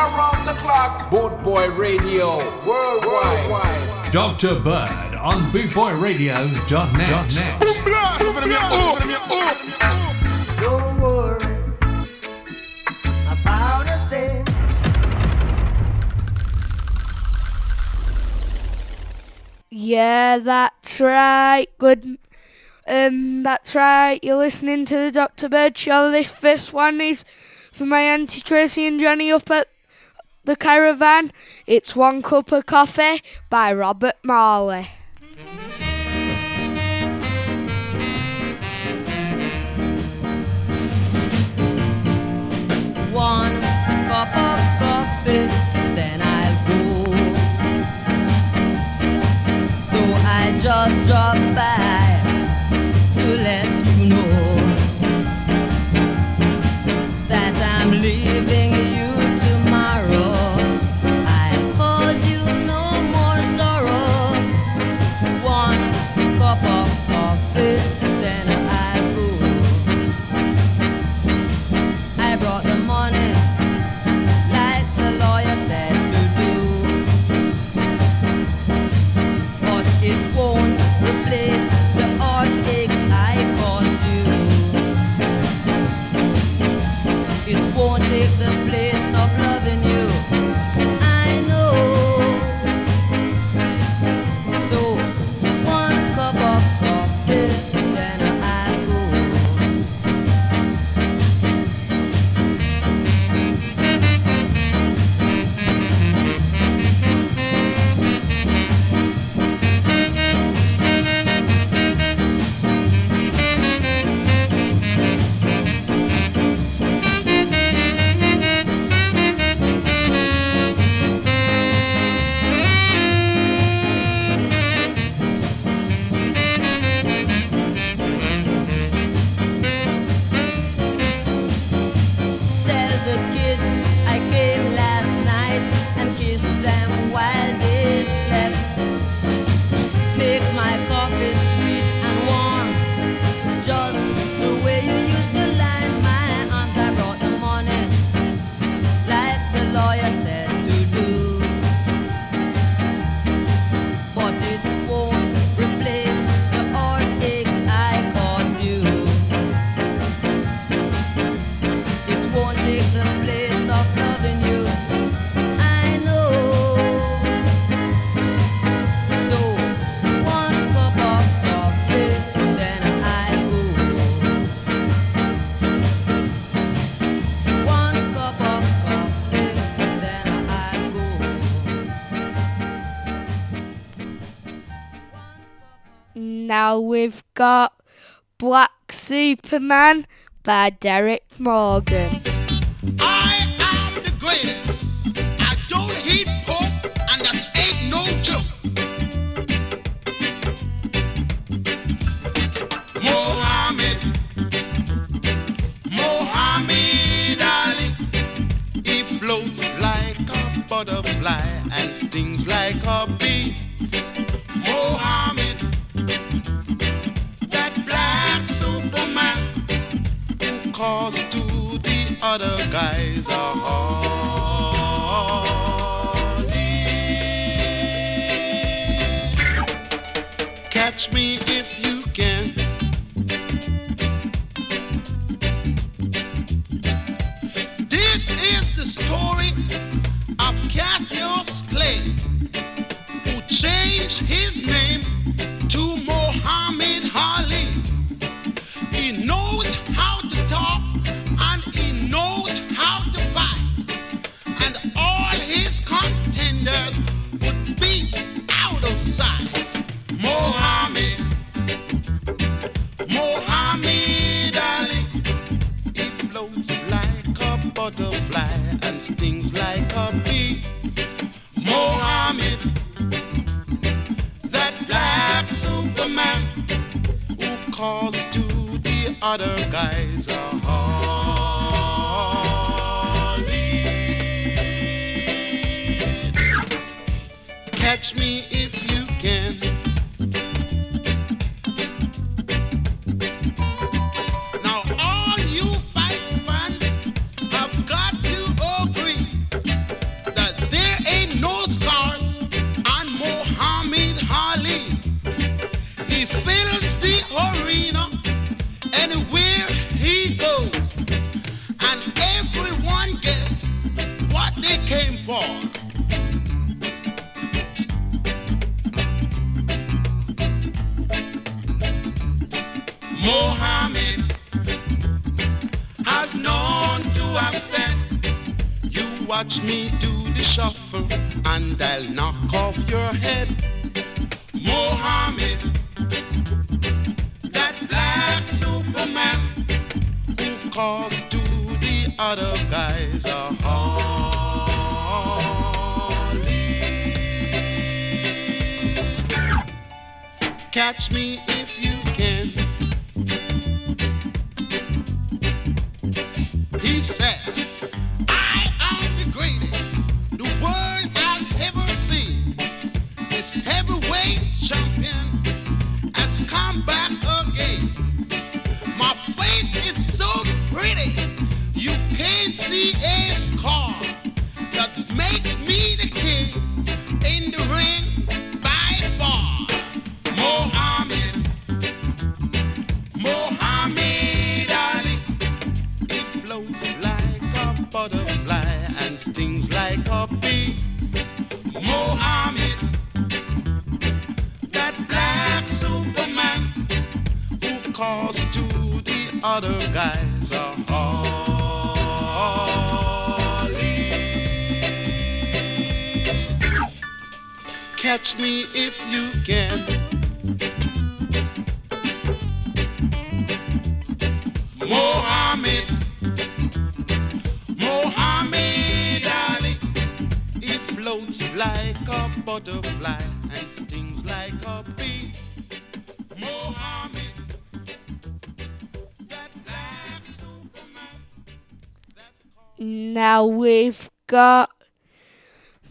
around the clock. Boot Boy Radio, worldwide. Dr. Bird on bootboyradio.net. Don't worry about a thing. Yeah, that's right. Good. Um, that's right. You're listening to the Dr. Bird Show. This first one is for my auntie Tracy and Johnny up at the Caravan, It's One Cup of Coffee by Robert Marley. One cup of coffee, then I'll go. Though I just drop back. now we've got Black Superman by Derrick Morgan. cause to the other guys are horny. Catch me shuffle and I'll knock off your head. Mohammed, that black Superman who calls to the other guys a Harley. Catch me if you can. See a scar. That makes me the king in the ring by far. Mohammed, Muhammad Ali. It floats like a butterfly and stings like a bee. Mohammed, that black Superman who calls to the other guys Catch me if you can. Mohammed, Muhammad Ali. It floats like a butterfly and stings like a bee. Mohammed. Now we've got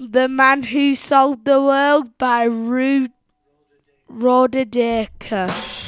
The Man Who Sold the World by Ru- Rodadeka.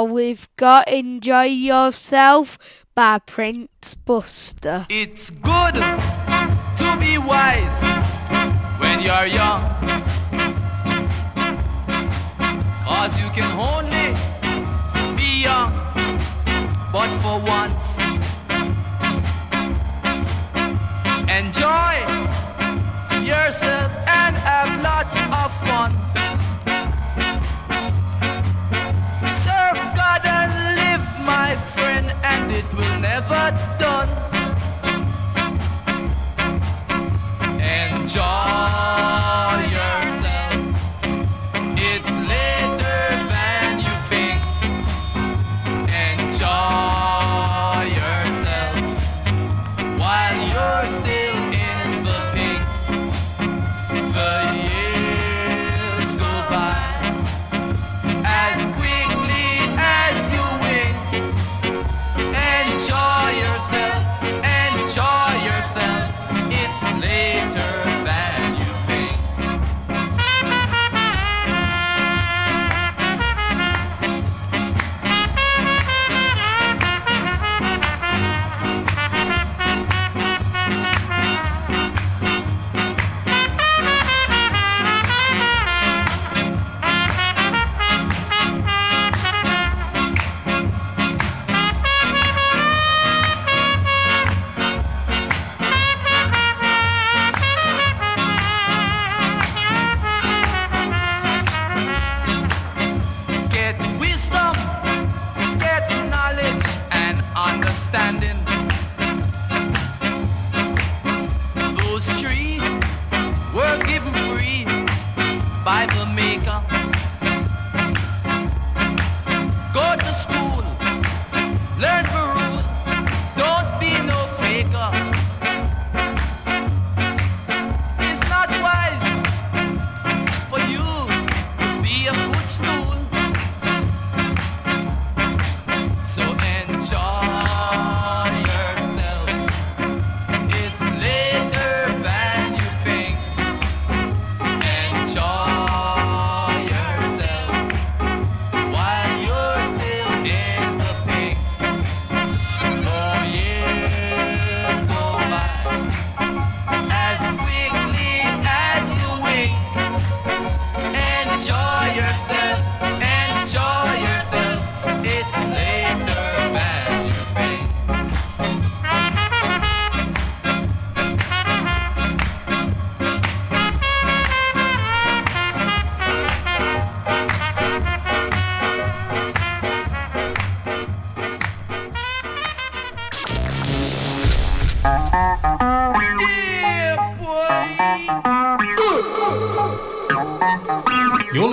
Now we've got Enjoy Yourself by Prince Buster. It's good to be wise when you're young. Cause you can only be young, but for once. Enjoy yourself and have lots of fun. And it will never done. Enjoy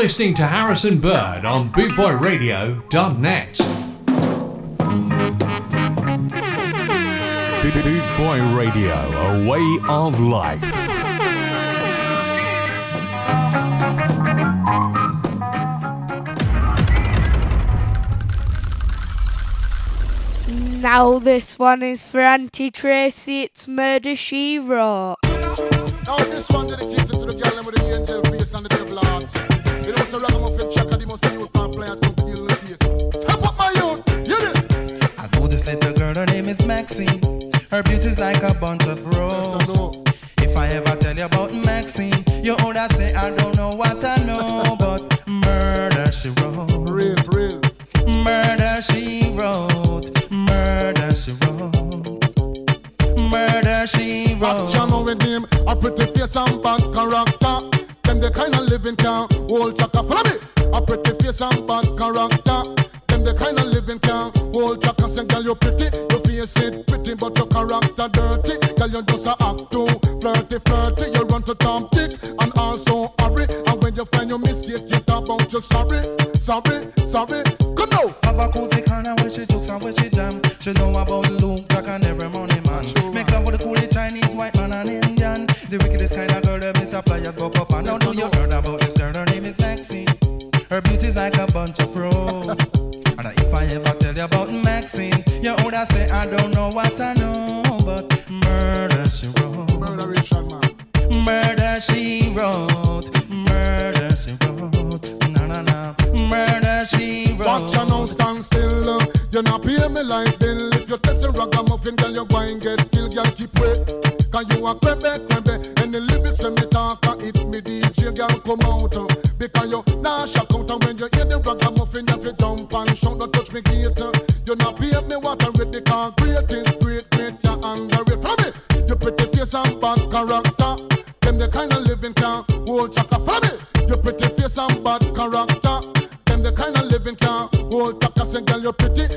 listening to Harrison Bird on bootboyradio.net. Boot Boy Radio, a way of life. Now this one is for Auntie Tracy. It's Murder She Wrote. Now this one dedicated to the girl with the angel face and the devil heart. You know, so ragamuffin checker, the most youth fan players come feel the face. Step up my youth, hear this. I know this little girl, her name is Maxine. Her beauty's like a bunch of roses. If I ever tell you about Maxine, you older say I don't know what I know, but murder she wrote. Real, real. Murder she wrote. Murder she wrote. Murder she wrote. Action with him, a pretty face and bad character. Them the kind of living can hold chaka. Follow me. A pretty face and bad character. Them the kind of living can hold chaka. Say, girl, you pretty, your face it pretty, but your character dirty. Girl, you just a act too flirty, flirty. You run to Tom Dick and also hurry. And when you find your mistake, you talk about you sorry, sorry, sorry. Come now. Have a cozy corner where she jokes and where she jam. She know about Luke, Jack and every money man. Make love with the coolie Chinese, white man and Indian. The wickedest kind of girl that miss suppliers go up bunch of pros. And if I ever tell you about Maxine, you would say I don't know what I know, but murder she wrote. Murder Richard man. Murder she wrote. Murder she wrote. Na na na. Murder she wrote. Watch your nose stand still. You not pay me like bill. If you're testing ragamuffin, girl, you go and get killed. Girl, keep wait. Cause you a crebe, crebe And the lyrics when me talk, uh, it me DJ girl come out uh, Because you nah shop give me what I'm ready. Cause great is great, great, you're underrated. Follow me. You pretty face and bad character. Them the kind of living can hold chaka. Follow me. You pretty face and bad character. Them the kind of living can hold chaka. Say, girl, you're pretty.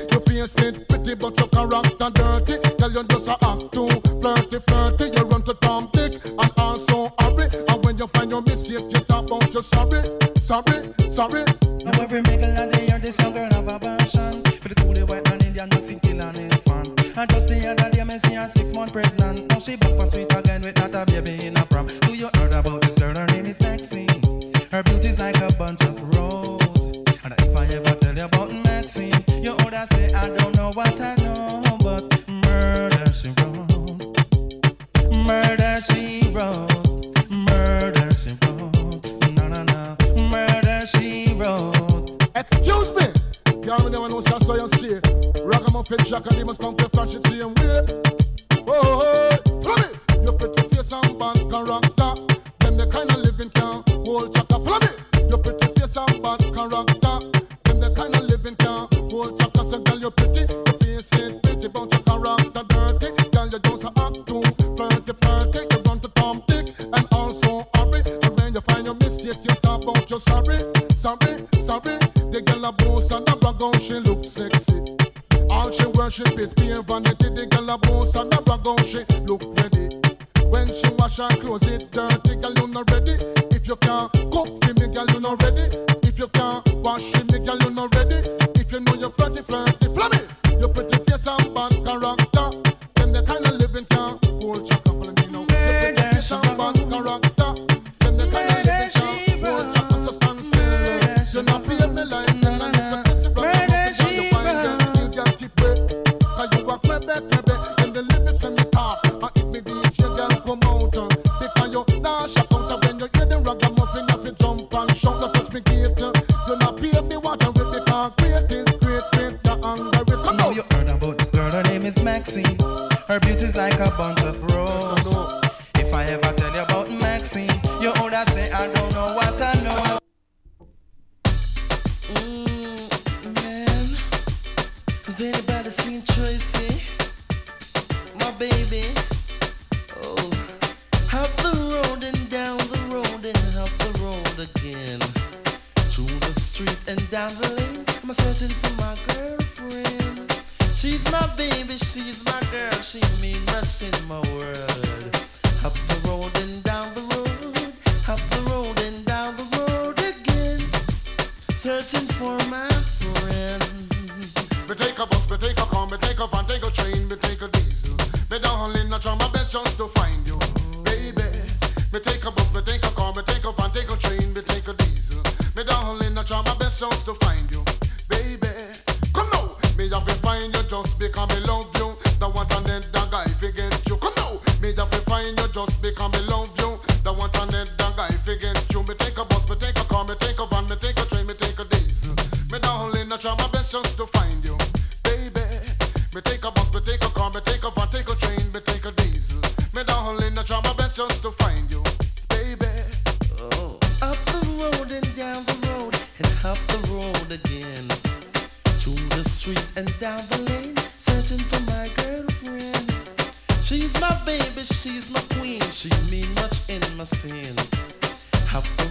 baby, she's my queen. She mean much in my sin. How?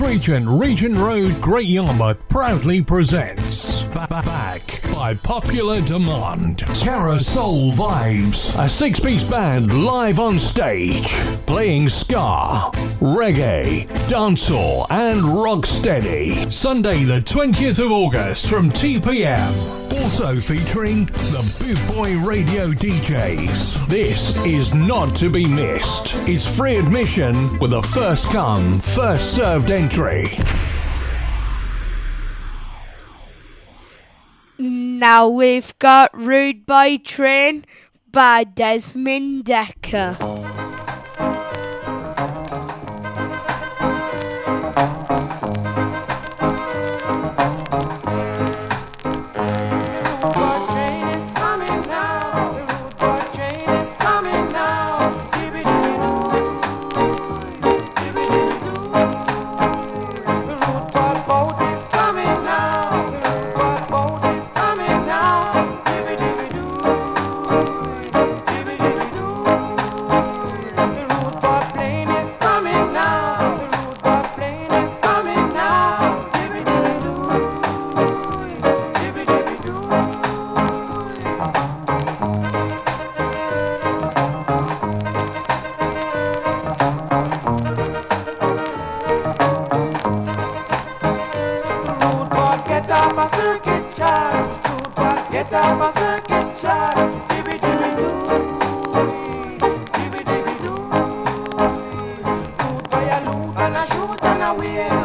Regent, Regent Road, Great Yarmouth proudly presents Back by Popular Demand. Carousel Vibes, a six piece band live on stage, playing ska, reggae, dancehall, and rocksteady. Sunday, the 20th of August from 2 pm. Also featuring the Boot Boy Radio DJs. This is not to be missed. It's free admission with a first come, first served entry. Now we've got Rude Boy Train by Desmond Dekker. second chance. Good one, get up a second chance. Dibby me doo, dibby dibby doo. Good boy, a and a shoot and a wave.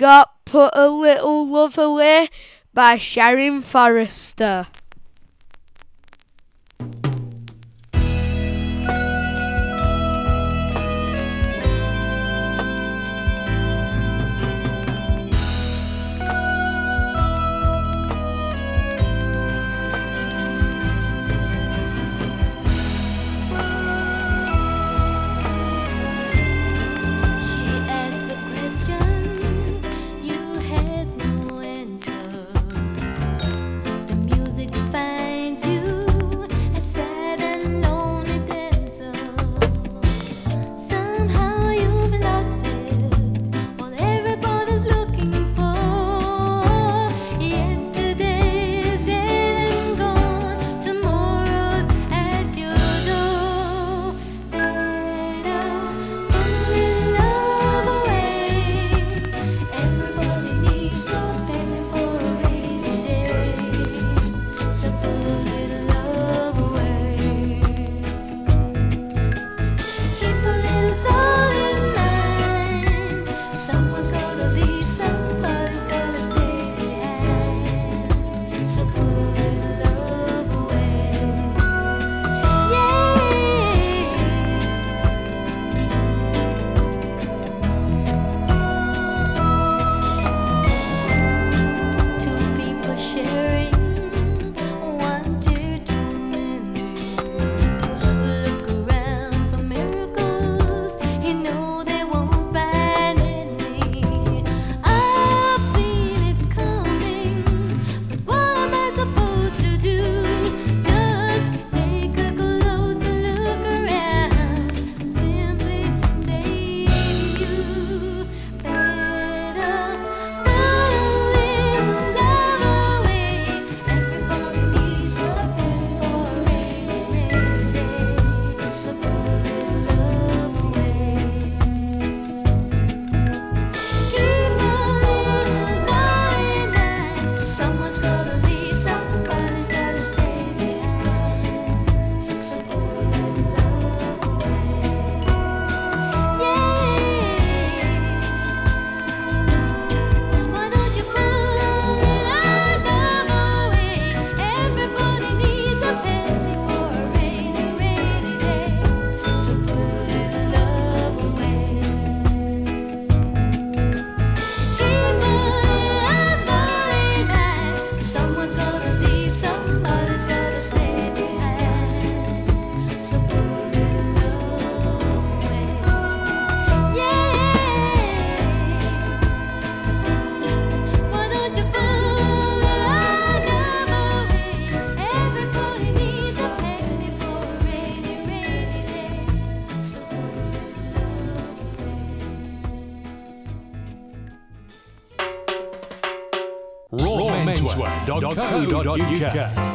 got Put a Little Love Away by Sharon Forrester.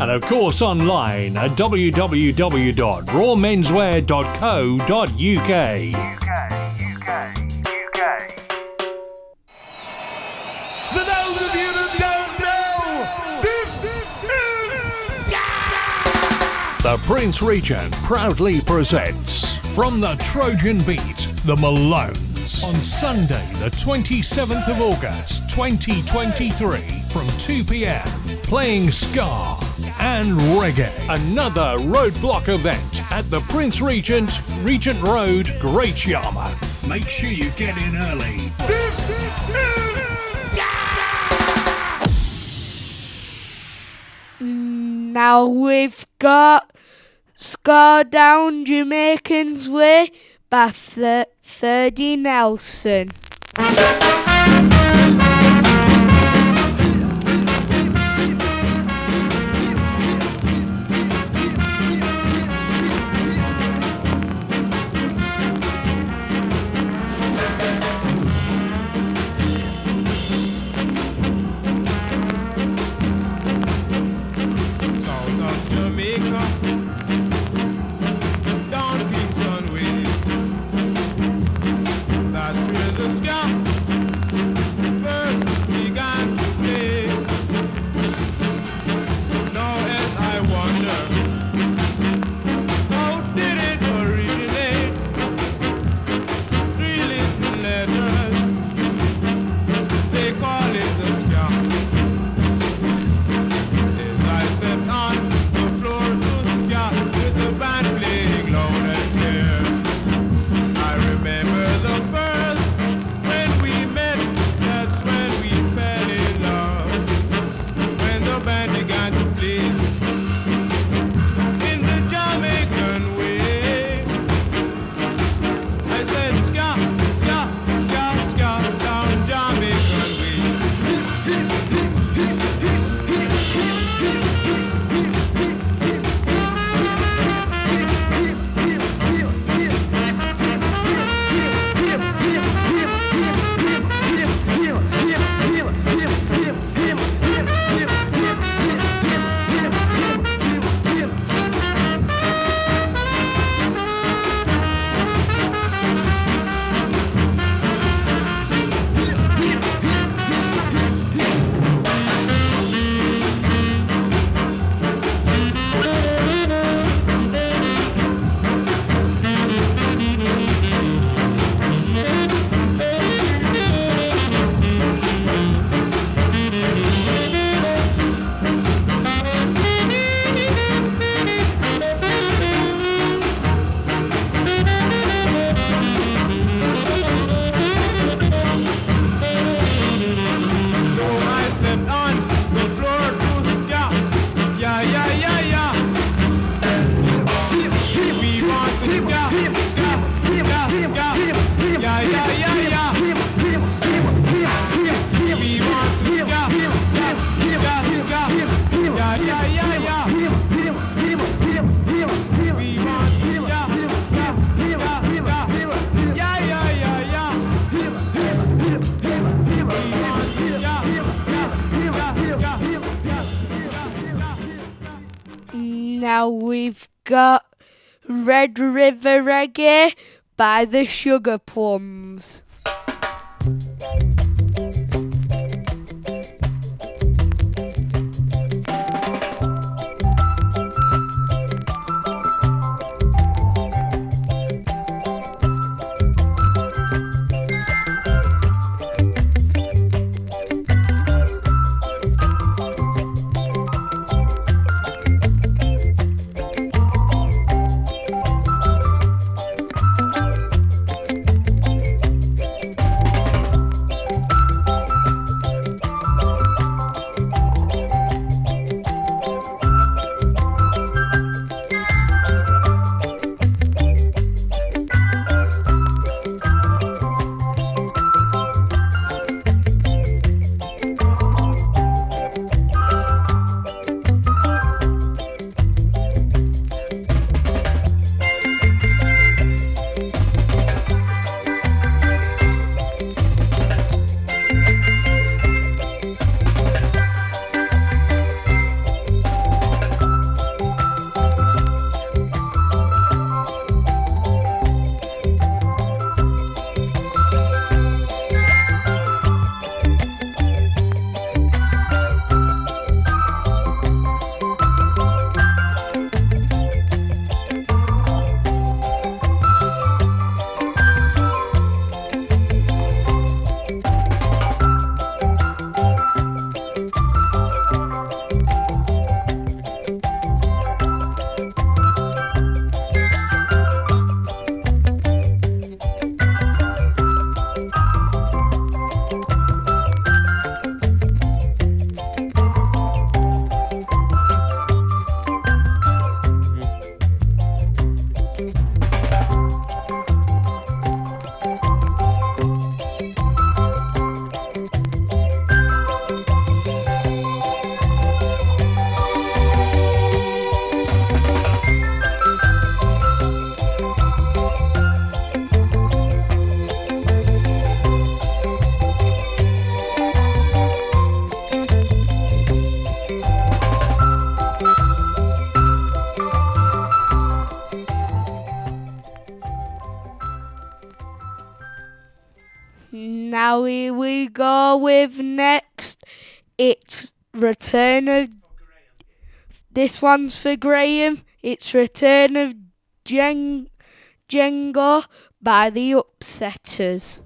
and of course online at www.rawmenswear.co.uk For those of you that don't know, this is the prince regent proudly presents from the trojan beat the malones on sunday the 27th of august 2023 from 2pm playing ska and reggae. Another roadblock event at the prince regent regent road great yarmouth. Make sure you get in early. Now we've got Ska Down Jamaican's Way by Th- Thirdy Nelson. Red River Reggae by the Sugar Plums. go with next, it's Return of. This one's for Graham. It's Return of Django by the Upsetters.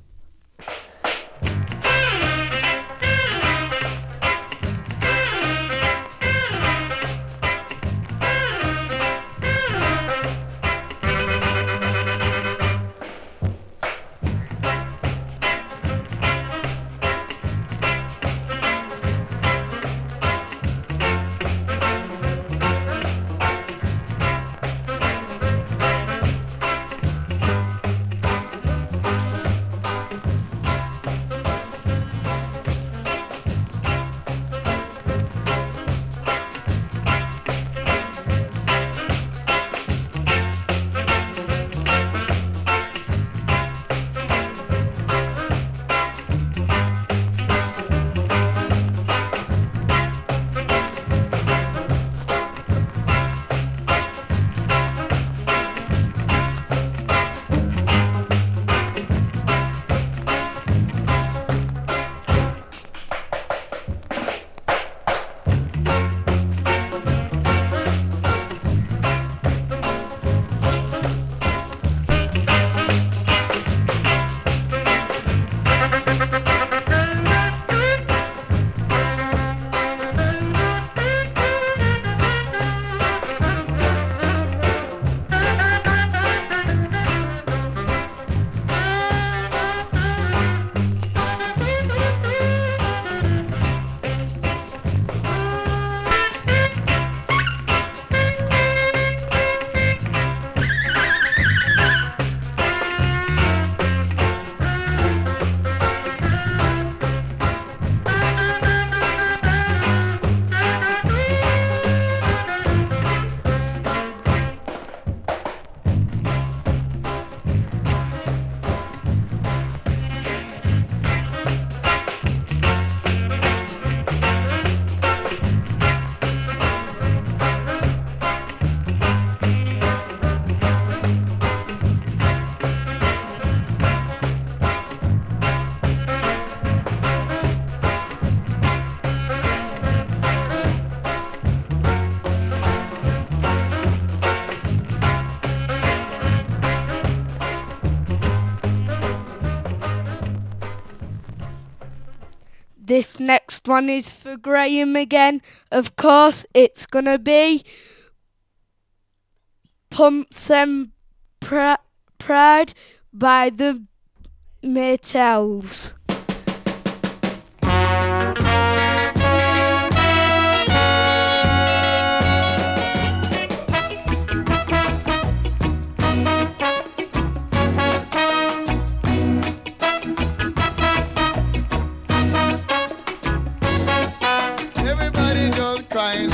This next one is for Graham again. Of course, it's going to be Pomps and Pr- Pride by the Maytals. trying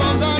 abandonné.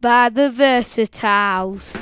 By the Versatiles.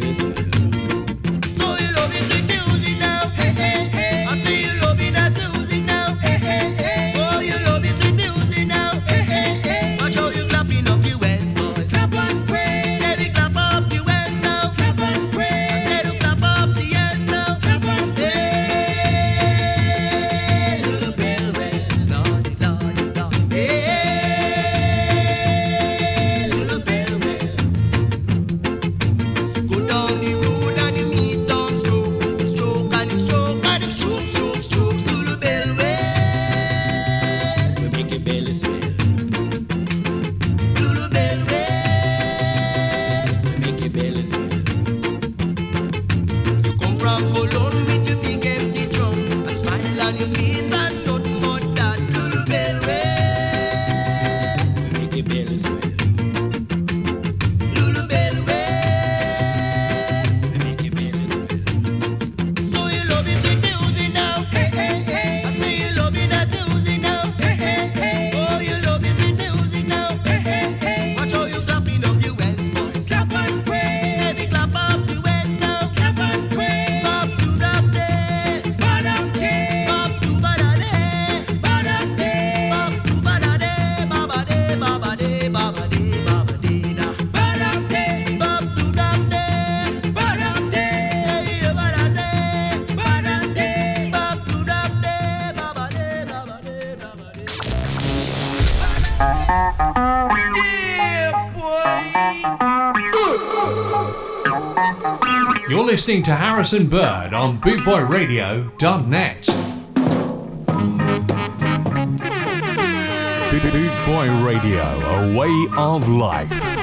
Davis. listening to Harrison Bird on BootboyRadio.net. Boot Boy Radio, a way of life.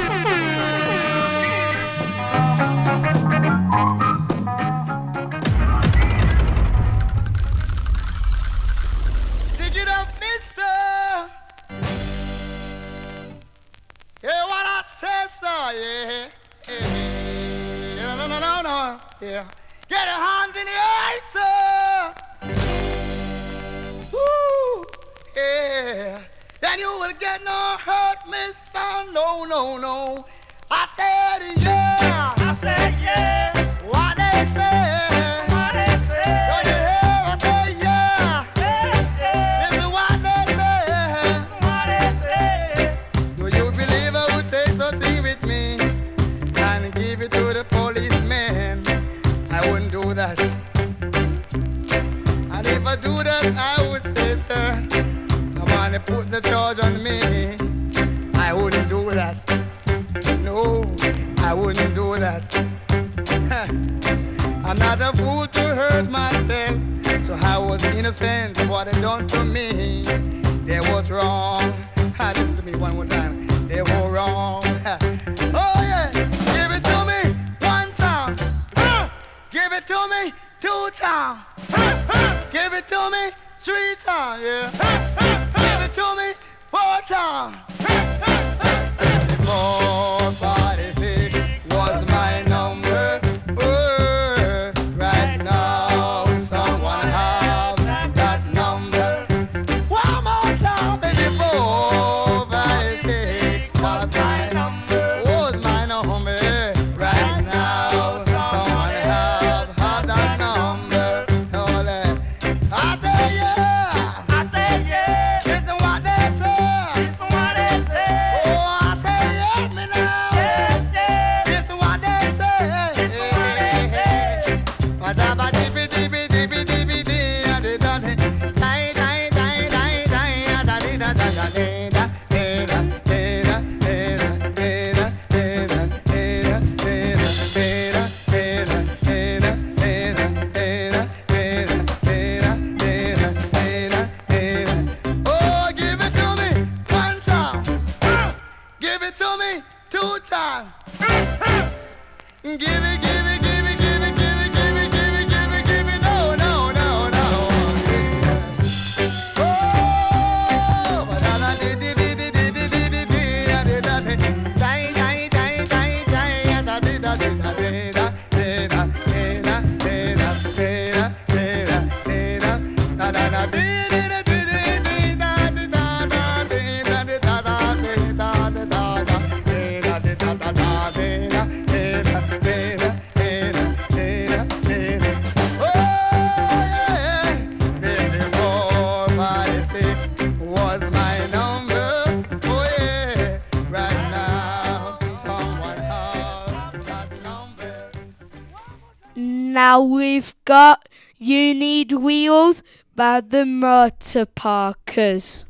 by the motor parkers.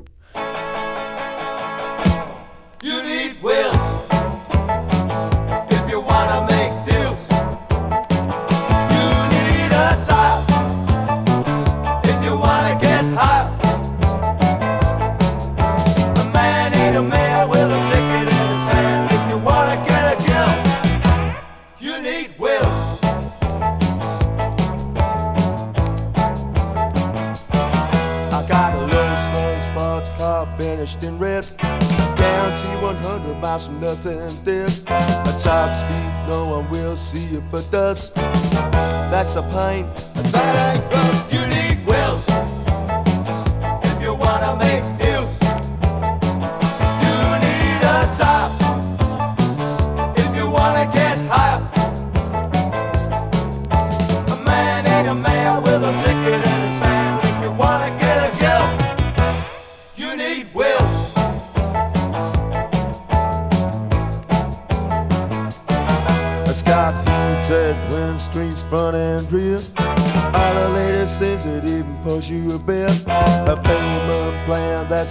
if it does, that's a pint.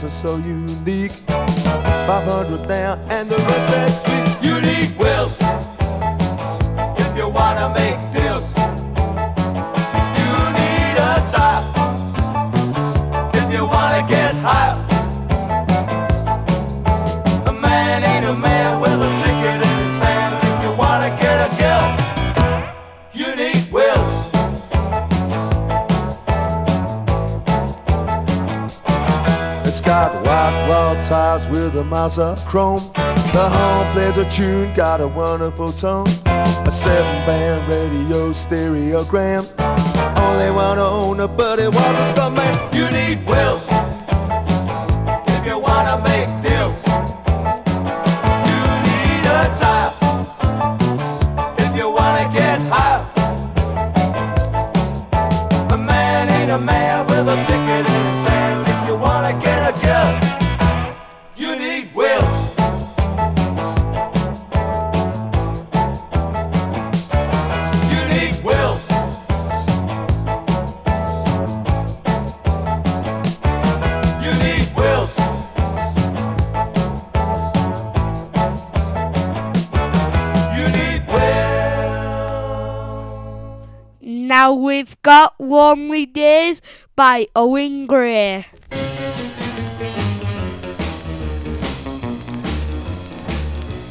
guys are so unique. 500 down, got a wonderful tone. A seven band radio stereogram. by Owen Gray.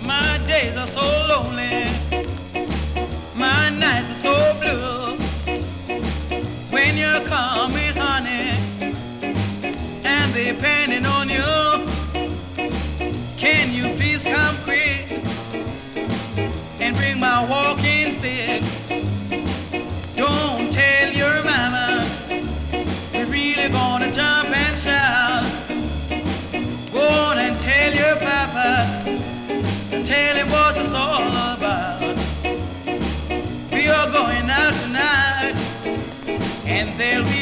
My days are so lonely, my nights are so blue. When you're coming, honey, and depending on you, can you please come quick and bring my walking stick? there'll be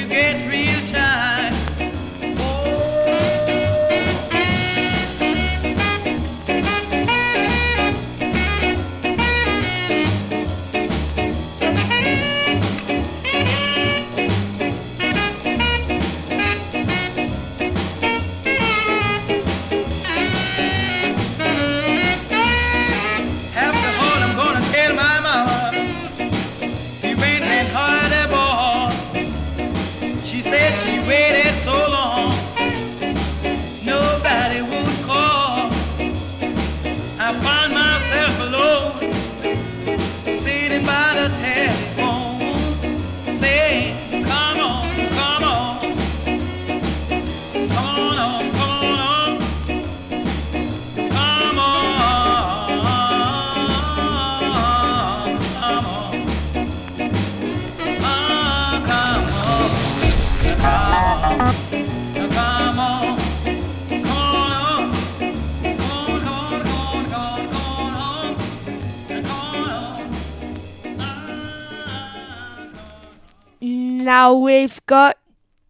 we've got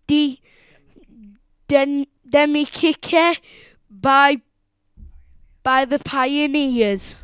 the Den- Demi Kicker" by by the Pioneers.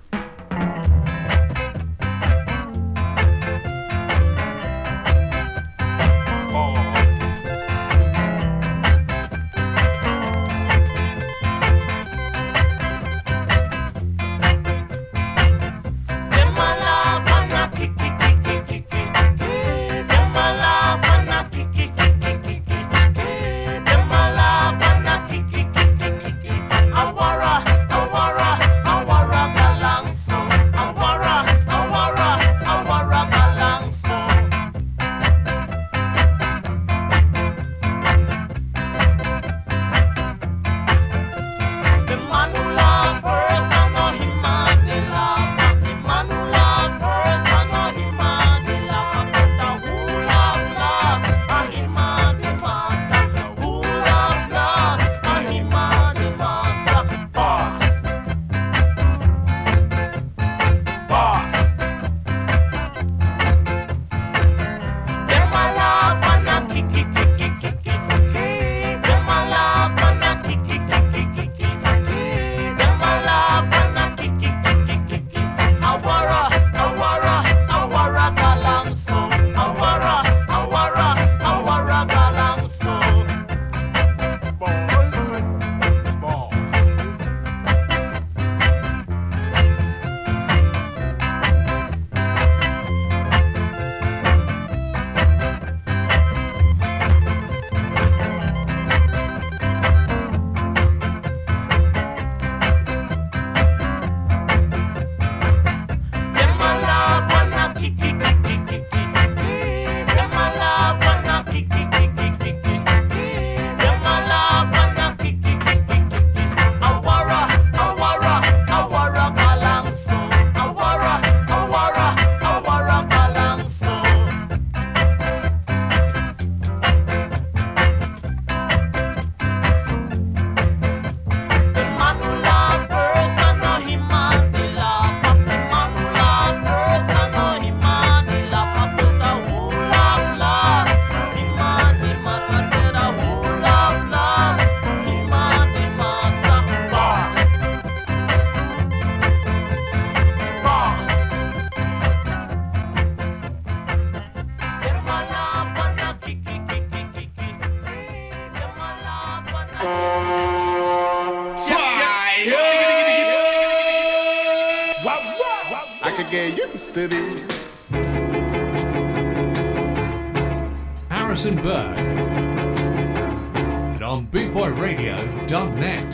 Harrison Bird. And on bootboyradio.net.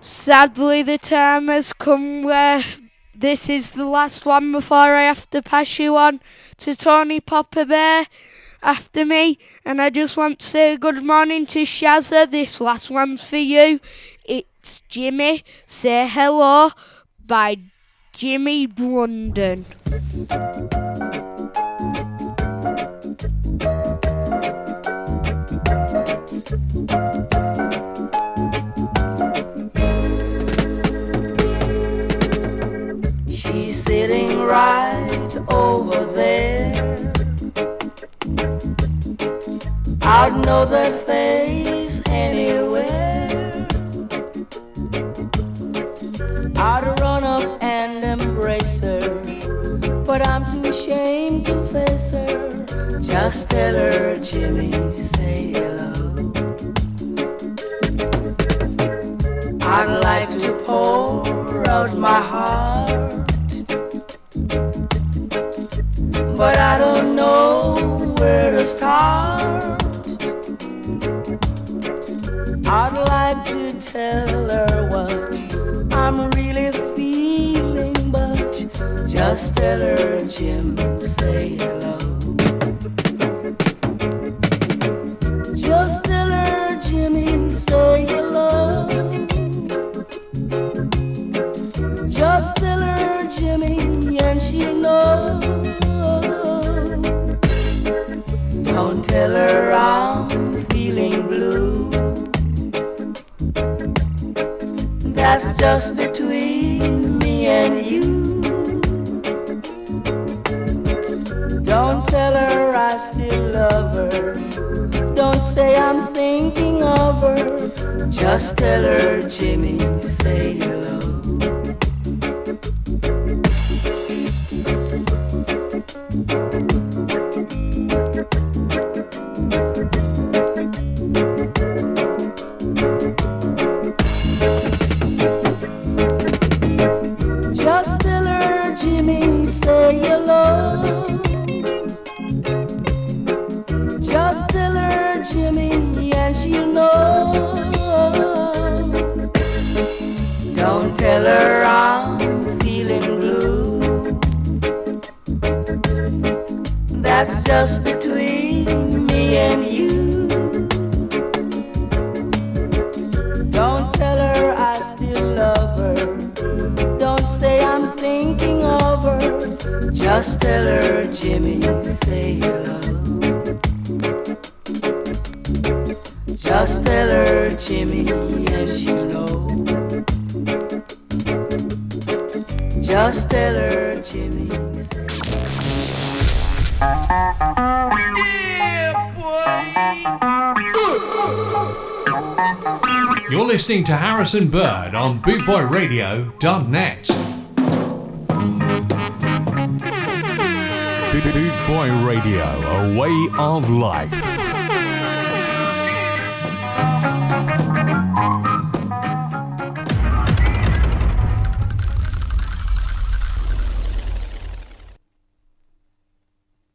Sadly, the time has come where this is the last one before I have to pass you on to Tony Popper Bear after me. And I just want to say good morning to Shazza. This last one's for you. It's Jimmy. Say hello by Jimmy Blunden. She's sitting right over there. I'd know that face anywhere. I'd run up and embrace her, but I'm too ashamed to face her. Just tell her, Jimmy, say hello. I'd like to pour out my heart, but I don't know where to start. Like to tell her what I'm really feeling, but just tell her, Jim, say hello. That's just between me and you. Don't tell her I still love her. Don't say I'm thinking of her. Just tell her, Jimmy, say hello. Listening to Harrison Bird on bootboyradio.net. Boot Boy Radio, a way of life.